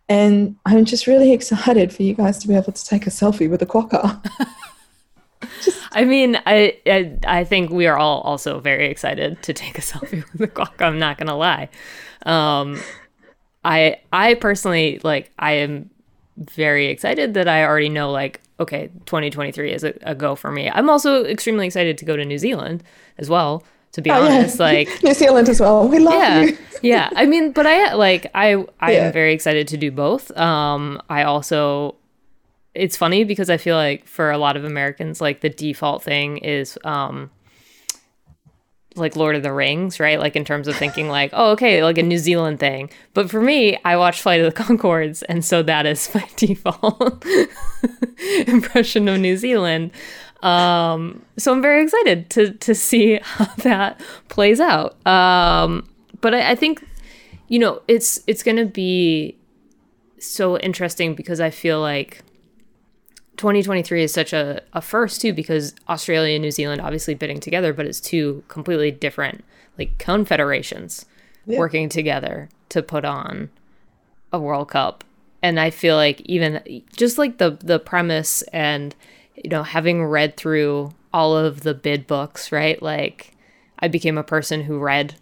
And I'm just really excited for you guys to be able to take a selfie with the quokka. I mean, I, I, I think we are all also very excited to take a selfie with the quokka. I'm not gonna lie. Um, I I personally like I am very excited that I already know like okay, 2023 is a, a, go for me. I'm also extremely excited to go to New Zealand as well. To be oh, honest, yeah. like New Zealand as well. We love yeah, you. yeah. I mean, but I like I I yeah. am very excited to do both. Um, I also it's funny because I feel like for a lot of Americans, like the default thing is um like Lord of the Rings, right? Like in terms of thinking like, oh, okay, like a New Zealand thing. But for me, I watched Flight of the Conchords, and so that is my default impression of New Zealand. Um, so I'm very excited to to see how that plays out. Um, but I, I think, you know, it's it's gonna be so interesting because I feel like 2023 is such a, a first too because Australia and New Zealand obviously bidding together, but it's two completely different like confederations yeah. working together to put on a World Cup. And I feel like even just like the the premise and you know having read through all of the bid books, right? Like I became a person who read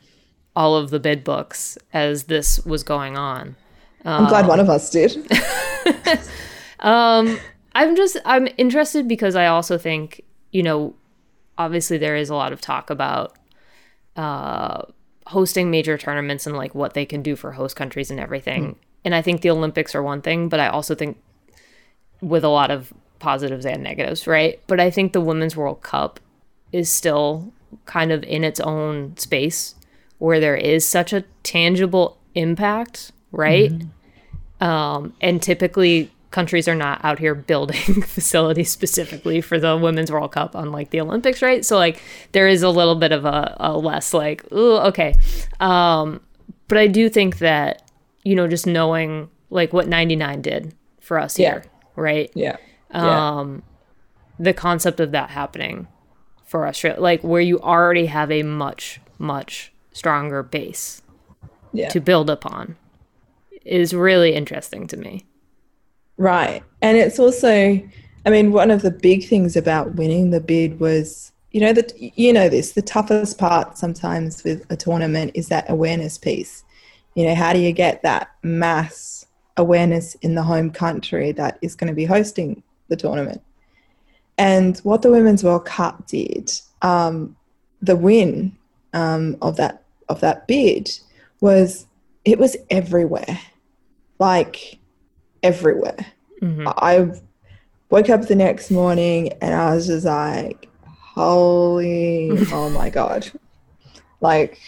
all of the bid books as this was going on. I'm um, glad one of us did. um, I'm just I'm interested because I also think you know obviously there is a lot of talk about uh, hosting major tournaments and like what they can do for host countries and everything. Mm. And I think the Olympics are one thing, but I also think with a lot of positives and negatives, right? But I think the Women's World Cup is still kind of in its own space where there is such a tangible impact, right? Mm-hmm. Um, and typically countries are not out here building facilities specifically for the women's world cup unlike the olympics right so like there is a little bit of a, a less like ooh okay um but i do think that you know just knowing like what 99 did for us yeah. here right yeah um yeah. the concept of that happening for australia like where you already have a much much stronger base yeah. to build upon is really interesting to me Right. And it's also, I mean, one of the big things about winning the bid was, you know, that you know this. The toughest part sometimes with a tournament is that awareness piece. You know, how do you get that mass awareness in the home country that is going to be hosting the tournament? And what the Women's World Cup did, um, the win um, of that of that bid was it was everywhere, like everywhere. Mm-hmm. I woke up the next morning and I was just like, holy, oh my God. Like,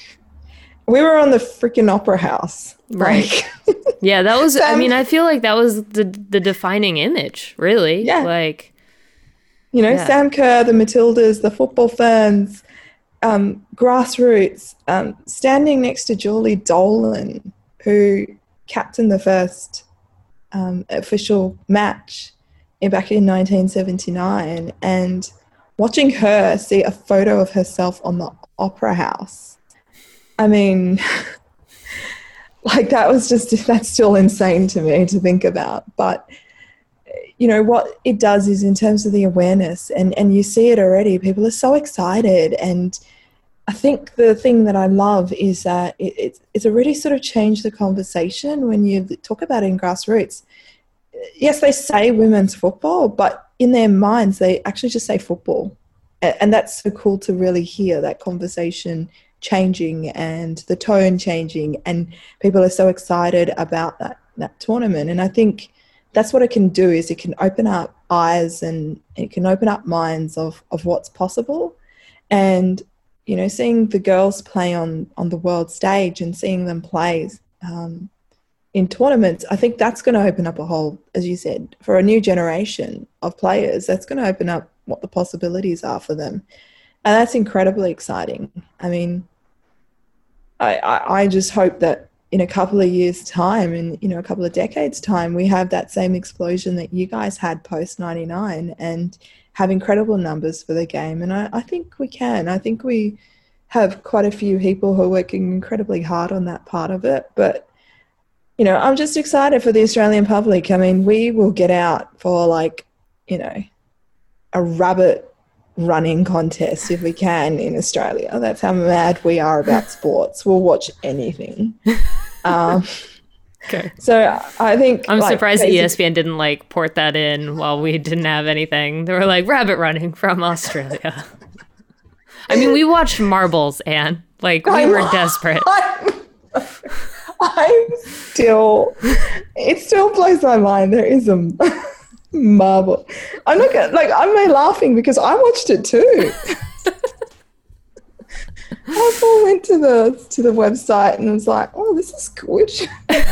we were on the freaking opera house. Right. Like, Yeah, that was. I mean, I feel like that was the the defining image, really. Yeah. Like, you know, Yeah. Sam Kerr, the Matildas, the football fans, um, grassroots, um, standing next to Julie Dolan, who captained the first um, official match in, back in 1979, and watching her see a photo of herself on the Opera House. I mean, like that was just, that's still insane to me to think about. But you know what it does is in terms of the awareness and and you see it already people are so excited and i think the thing that i love is that it, it's it's already sort of changed the conversation when you talk about it in grassroots. Yes they say women's football but in their minds they actually just say football. And that's so cool to really hear that conversation changing and the tone changing and people are so excited about that that tournament. And i think that's what it can do is it can open up eyes and it can open up minds of, of what's possible. And you know seeing the girls play on on the world stage and seeing them play um, in tournaments i think that's going to open up a whole as you said for a new generation of players that's going to open up what the possibilities are for them. And that's incredibly exciting. I mean I, I, I just hope that in a couple of years time in you know a couple of decades time we have that same explosion that you guys had post 99 and have incredible numbers for the game and I, I think we can. I think we have quite a few people who are working incredibly hard on that part of it but you know i'm just excited for the australian public. I mean we will get out for like you know a rabbit running contest if we can in australia. That's how mad we are about sports. We'll watch anything. Um, okay. so I think I'm like, surprised that ESPN didn't like port that in while we didn't have anything. They were like rabbit running from Australia. I mean, we watched marbles, Ann. Like we I were desperate. I'm still, it still blows my mind. There is a marble. I'm not gonna, like, I'm laughing because I watched it too. I all went to the to the website and was like, "Oh, this is good."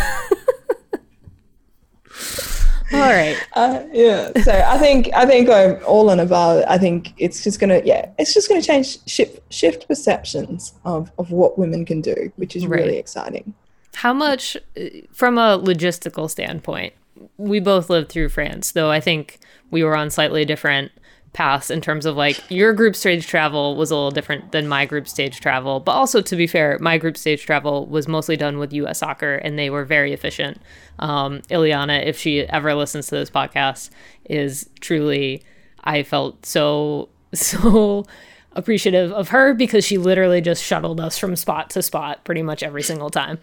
All right. Uh, yeah. So I think I think I'm all and above. I think it's just gonna yeah, it's just gonna change shift shift perceptions of of what women can do, which is really exciting. How much, uh, from a logistical standpoint, we both lived through France, though I think we were on slightly different paths in terms of like your group stage travel was a little different than my group stage travel. But also, to be fair, my group stage travel was mostly done with US soccer and they were very efficient. Um, Ileana, if she ever listens to this podcast, is truly, I felt so, so appreciative of her because she literally just shuttled us from spot to spot pretty much every single time.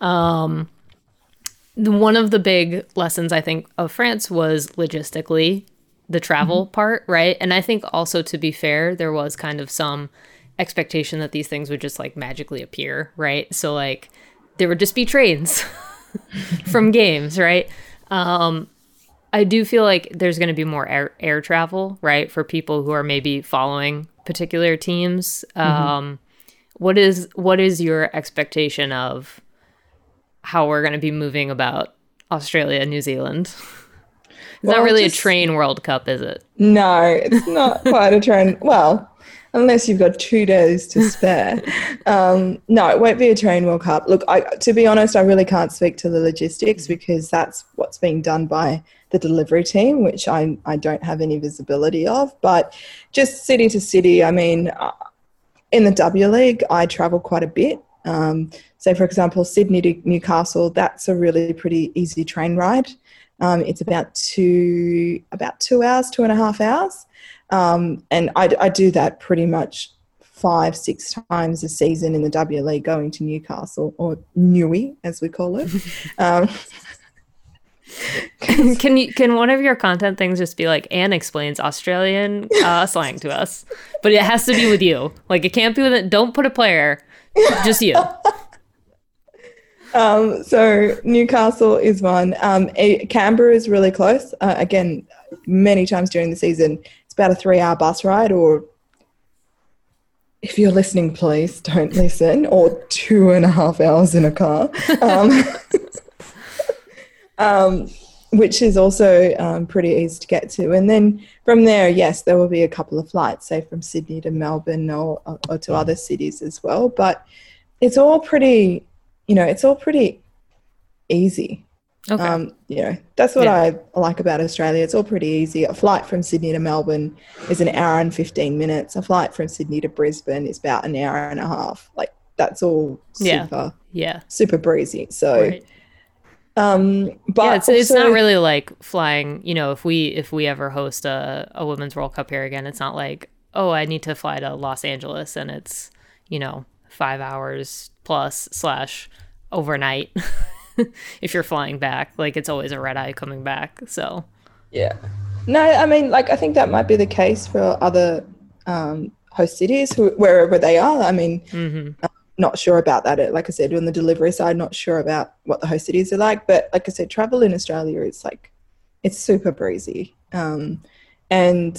Um, one of the big lessons I think of France was logistically the travel part, right? And I think also to be fair, there was kind of some expectation that these things would just like magically appear, right? So like there would just be trains from games, right? Um, I do feel like there's going to be more air, air travel, right, for people who are maybe following particular teams. Um, what is what is your expectation of how we're going to be moving about Australia, New Zealand? It's not really just- a train World Cup, is it? No, it's not quite a train. Well, unless you've got two days to spare. Um, no, it won't be a train World Cup. Look, I, to be honest, I really can't speak to the logistics because that's what's being done by the delivery team, which I, I don't have any visibility of. But just city to city, I mean, uh, in the W League, I travel quite a bit. Um, so, for example, Sydney to Newcastle, that's a really pretty easy train ride. Um, it's about two about two hours, two and a half hours, um, and I, I do that pretty much five, six times a season in the W League, going to Newcastle or Newey as we call it. Um, can you can one of your content things just be like Ann explains Australian uh, slang to us, but it has to be with you. Like it can't be with it. Don't put a player, just you. Um, so Newcastle is one. Um, Canberra is really close. Uh, again, many times during the season, it's about a three-hour bus ride. Or if you're listening, please don't listen. Or two and a half hours in a car. Um, um, which is also um, pretty easy to get to. And then from there, yes, there will be a couple of flights, say from Sydney to Melbourne or, or to other cities as well. But it's all pretty, you know, it's all pretty easy. Okay. Um, you know, that's what Yeah. I like about Australia. It's all pretty easy. A flight from Sydney to Melbourne is an hour and 15 minutes. A flight from Sydney to Brisbane is about an hour and a half. Like, that's all super, yeah. super breezy. So, Right. um, but yeah, it's, it's not really like flying. You know, if we if we ever host a, a women's World Cup here again, it's not like oh, I need to fly to Los Angeles and it's you know five hours plus slash overnight. if you're flying back, like it's always a red eye coming back. So Yeah. No, I mean, like, I think that might be the case for other um, host cities, who, wherever they are. I mean, mhm. I'm not sure about that. Like I said, on the delivery side, not sure about what the host cities are like. But like I said, travel in Australia is like, it's super breezy. Um, and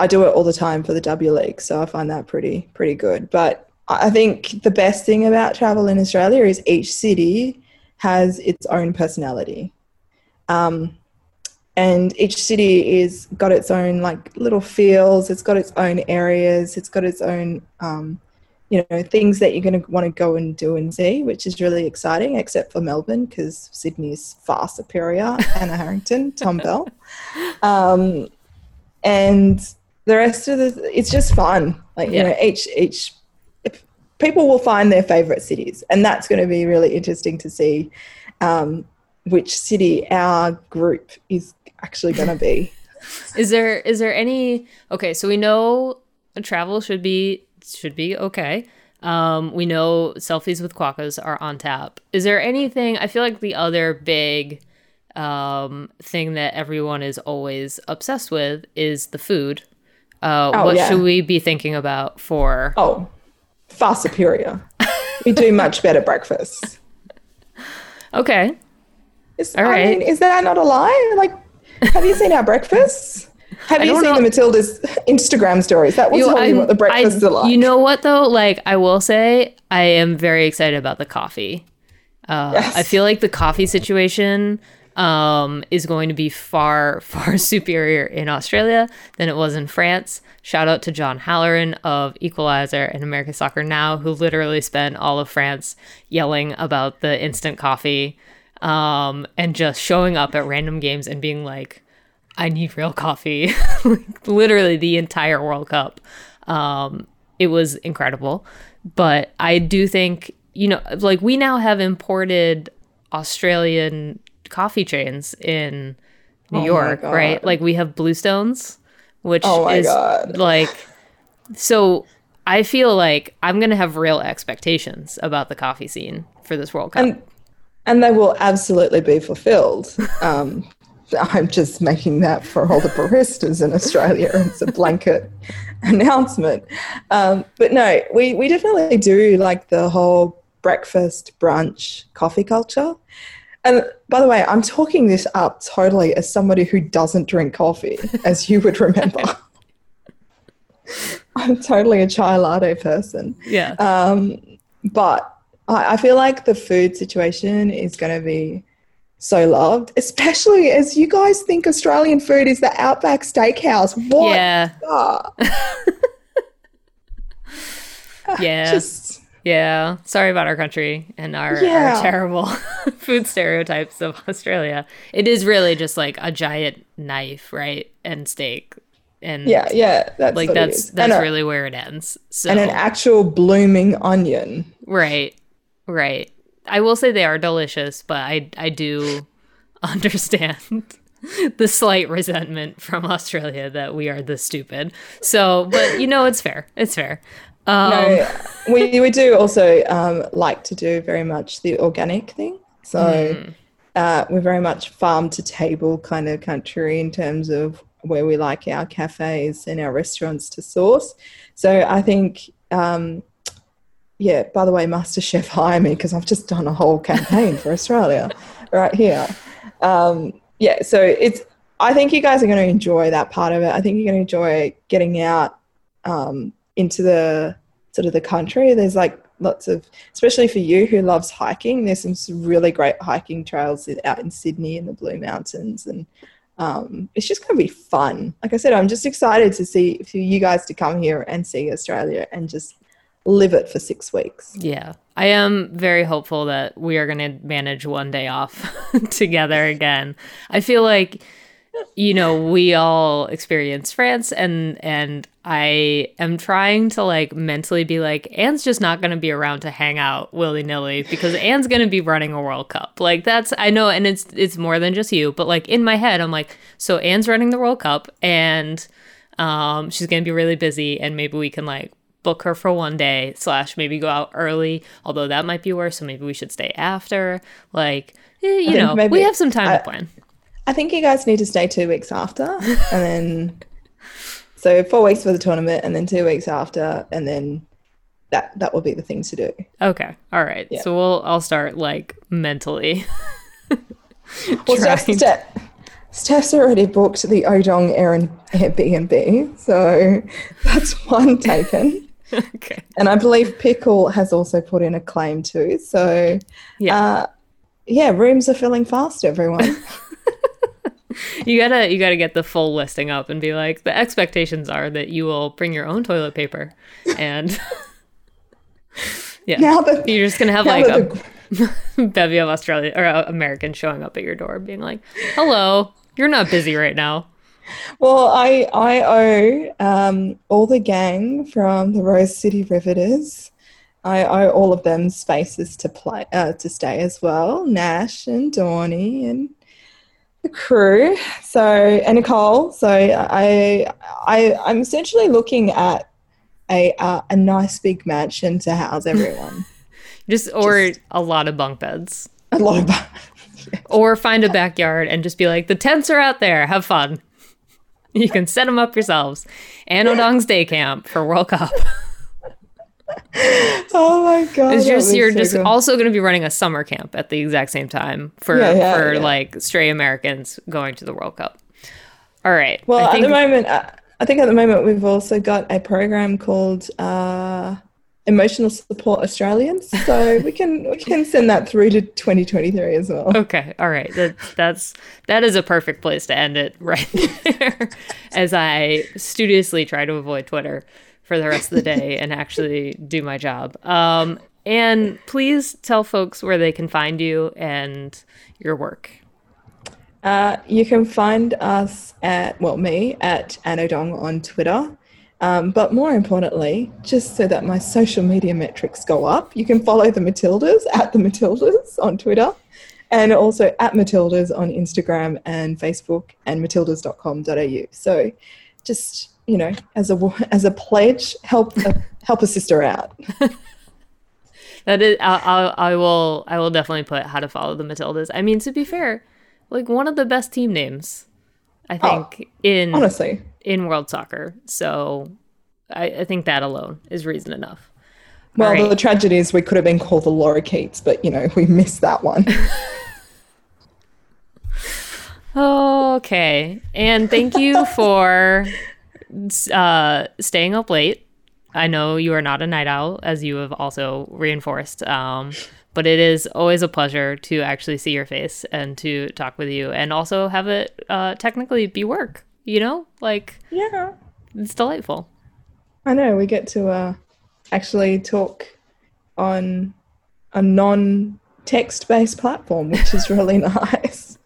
I do it all the time for the W League. So I find that pretty, pretty good. But I think the best thing about travel in Australia is each city has its own personality. Um, and each city is got its own like little feels it's got its own areas it's got its own um, you know things that you're going to want to go and do and see which is really exciting except for melbourne because sydney's far superior anna harrington tom bell um, and the rest of the it's just fun like you Yeah. know each each people will find their favorite cities and that's going to be really interesting to see um, which city our group is actually going to be is there is there any okay? So we know travel should be should be okay. Um, we know selfies with quokkas are on tap. Is there anything? I feel like the other big um, thing that everyone is always obsessed with is the food. Uh, Oh, what yeah. should we be thinking about for? oh far superior we do much better breakfast Okay, is, All I right. mean, is that not a lie like have you seen our breakfasts have I you seen know. the matilda's instagram stories that will You- tell you what the breakfasts I- are like You know what though? Like I will say, I am very excited about the coffee. Uh, Yes. I feel like the coffee situation um, is going to be far, far superior in Australia than it was in France. Shout out to John Halloran of Equalizer and American Soccer Now, who literally spent all of France yelling about the instant coffee um, and just showing up at random games and being like, I need real coffee. like, literally the entire World Cup. Um, it was incredible. But I do think, you know, like we now have imported Australian coffee chains in New Oh York, right? Like we have Bluestones, which Oh is God. like, so I feel like I'm going to have real expectations about the coffee scene for this World Cup. and and they will absolutely be fulfilled. Um, I'm just making that for all the baristas in Australia. It's a blanket announcement. Um, but no, we, we definitely do like the whole breakfast, brunch, coffee culture. And by the way, I'm talking this up totally as somebody who doesn't drink coffee, as you would remember. I'm totally a chai latte person. yeah. Um, but I, I feel like the food situation is going to be so loved, especially as you guys think Australian food is the Outback Steakhouse. What? yeah. Yeah. Just Yeah, sorry about our country and our, Yeah. our terrible food stereotypes of Australia. It is really just like a giant knife, right, and steak, and yeah, yeah. That's like that's that's and a- really where it ends. So and an actual blooming onion. right, right. I will say they are delicious, but I I do understand the slight resentment from Australia that we are this stupid. So, but you know, it's fair. It's fair. Um, no, we, we do also um, like to do very much the organic thing. So Hmm. uh, we're very much farm to table kind of country in terms of where we like our cafes and our restaurants to source. So I think, um, yeah, by the way, MasterChef hire me because I've just done a whole campaign for Australia right here. Um, yeah, so it's, I think you guys are going to enjoy that part of it. I think you're going to enjoy getting out um, into the sort of the country. There's like lots of, especially for you who loves hiking, there's some really great hiking trails out in Sydney in the Blue Mountains. And um, it's just going to be fun. Like I said, I'm just excited to see for you guys to come here and see Australia and just live it for six weeks. Yeah. I am very hopeful that we are going to manage one day off together again. I feel like you know, we all experience France and and I am trying to like mentally be like Ann's just not going to be around to hang out willy-nilly because Ann's going to be running a World Cup. Like that's I know and it's it's more than just you, but like in my head I'm like so Ann's running the World Cup and um she's going to be really busy and maybe we can like book her for one day slash maybe go out early although that might be worse so maybe we should stay after like eh, you know maybe- we have some time I- to plan I think you guys need to stay two weeks after, and then so four weeks for the tournament, and then two weeks after, and then that that will be the thing to do. okay all right Yeah. so we'll i'll start like mentally Well, trying Steph, Steph, Steph's already booked the Odong Air- Airbnb, so that's one taken. okay And I believe Pickle has also put in a claim too. So, yeah uh, yeah, rooms are filling fast, everyone. you gotta you gotta get the full listing up and be like the expectations are that you will bring your own toilet paper and yeah now that you're just gonna have like a the- bevy of Australia or uh, Americans showing up at your door, being like, "Hello, you're not busy right now." Well, I I owe um, all the gang from the Rose City Riveters. I owe all of them spaces to play uh, to stay as well. Nash and Dawny and the crew. So and Nicole. So I I I'm essentially looking at a uh, a nice big mansion to house everyone. Just or a lot of bunk beds, a lot of or find a backyard and just be like, "The tents are out there. Have fun." You can set them up yourselves. Ann Odong's Day Camp for World Cup. oh my god! It's just you're so just cool. also going to be running a summer camp at the exact same time for Yeah, yeah, for yeah. like stray Americans going to the World Cup. All right. Well, I at the moment, uh, I think at the moment we've also got a program called uh, Emotional Support Australians, so we can we can send that through to 2023 as well. Okay, all right. That that's that is a perfect place to end it right there. As I studiously try to avoid Twitter for the rest of the day and actually do my job. Um, and please tell folks where they can find you and your work. Uh, you can find us at well me at Anodong on Twitter. Um, but more importantly, just so that my social media metrics go up, you can follow the Matildas at the Matildas on Twitter and also at Matildas on Instagram and Facebook and matildas.com.au. So just, you know, as a as a pledge, help a, help a sister out. That is, I'll, I'll, I will, I will definitely put how to follow the Matildas. I mean, to be fair, like one of the best team names, I oh, think in Honestly. in world soccer. So I, I think that alone is reason enough. Well, right. the tragedy is we could have been called the Lorikeets, but you know, we missed that one. Okay. And thank you for uh, staying up late. I know you are not a night owl, as you have also reinforced. Um, but it is always a pleasure to actually see your face and to talk with you and also have it uh, technically be work, you know? Like, yeah. it's delightful. I know we get to uh, actually talk on a non-text based platform, which is really nice.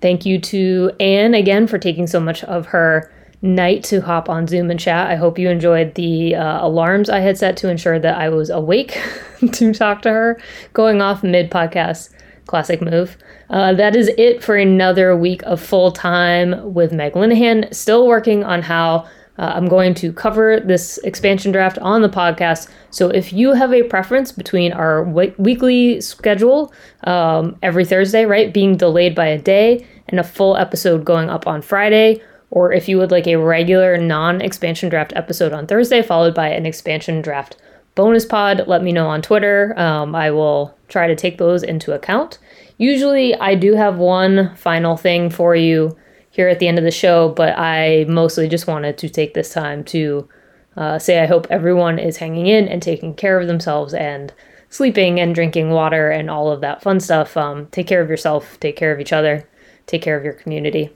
Thank you to Ann again for taking so much of her night to hop on Zoom and chat. I hope you enjoyed the uh, alarms I had set to ensure that I was awake to talk to her, going off mid podcast Classic move. Uh, that is it for another week of full time with Meg Linehan. Still working on how uh, I'm going to cover this expansion draft on the podcast. So if you have a preference between our w- weekly schedule um, every Thursday, right, being delayed by a day, and a full episode going up on Friday, or if you would like a regular non expansion draft episode on Thursday, followed by an expansion draft bonus pod, let me know on Twitter. Um, I will try to take those into account. Usually, I do have one final thing for you here at the end of the show, but I mostly just wanted to take this time to uh, say I hope everyone is hanging in and taking care of themselves and sleeping and drinking water and all of that fun stuff. Um, take care of yourself, take care of each other, take care of your community.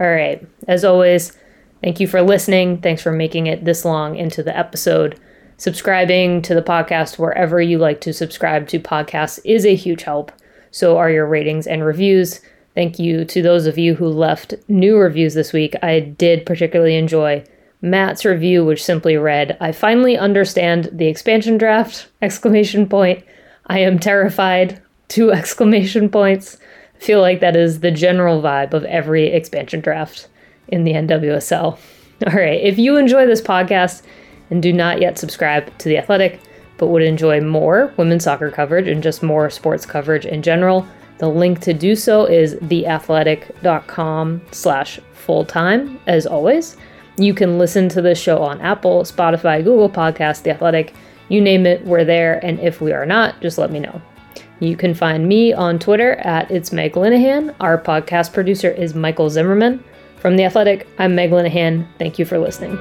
All right, as always, thank you for listening. Thanks for making it this long into the episode. Subscribing to the podcast wherever you like to subscribe to podcasts is a huge help. So are your ratings and reviews. Thank you to those of you who left new reviews this week. I did particularly enjoy Matt's review, which simply read, I finally understand the expansion draft! Exclamation point. I am terrified. Two exclamation points. Feel like that is the general vibe of every expansion draft in the NWSL. All right, if you enjoy this podcast and do not yet subscribe to The Athletic, but would enjoy more women's soccer coverage and just more sports coverage in general, the link to do so is theathletic.com slash full-time, as always. You can listen to this show on Apple, Spotify, Google Podcasts, The Athletic, you name it, we're there, and if we are not, just let me know. You can find me on Twitter at It's Meg Linehan. Our podcast producer is Michael Zimmerman. From The Athletic, I'm Meg Linehan. Thank you for listening.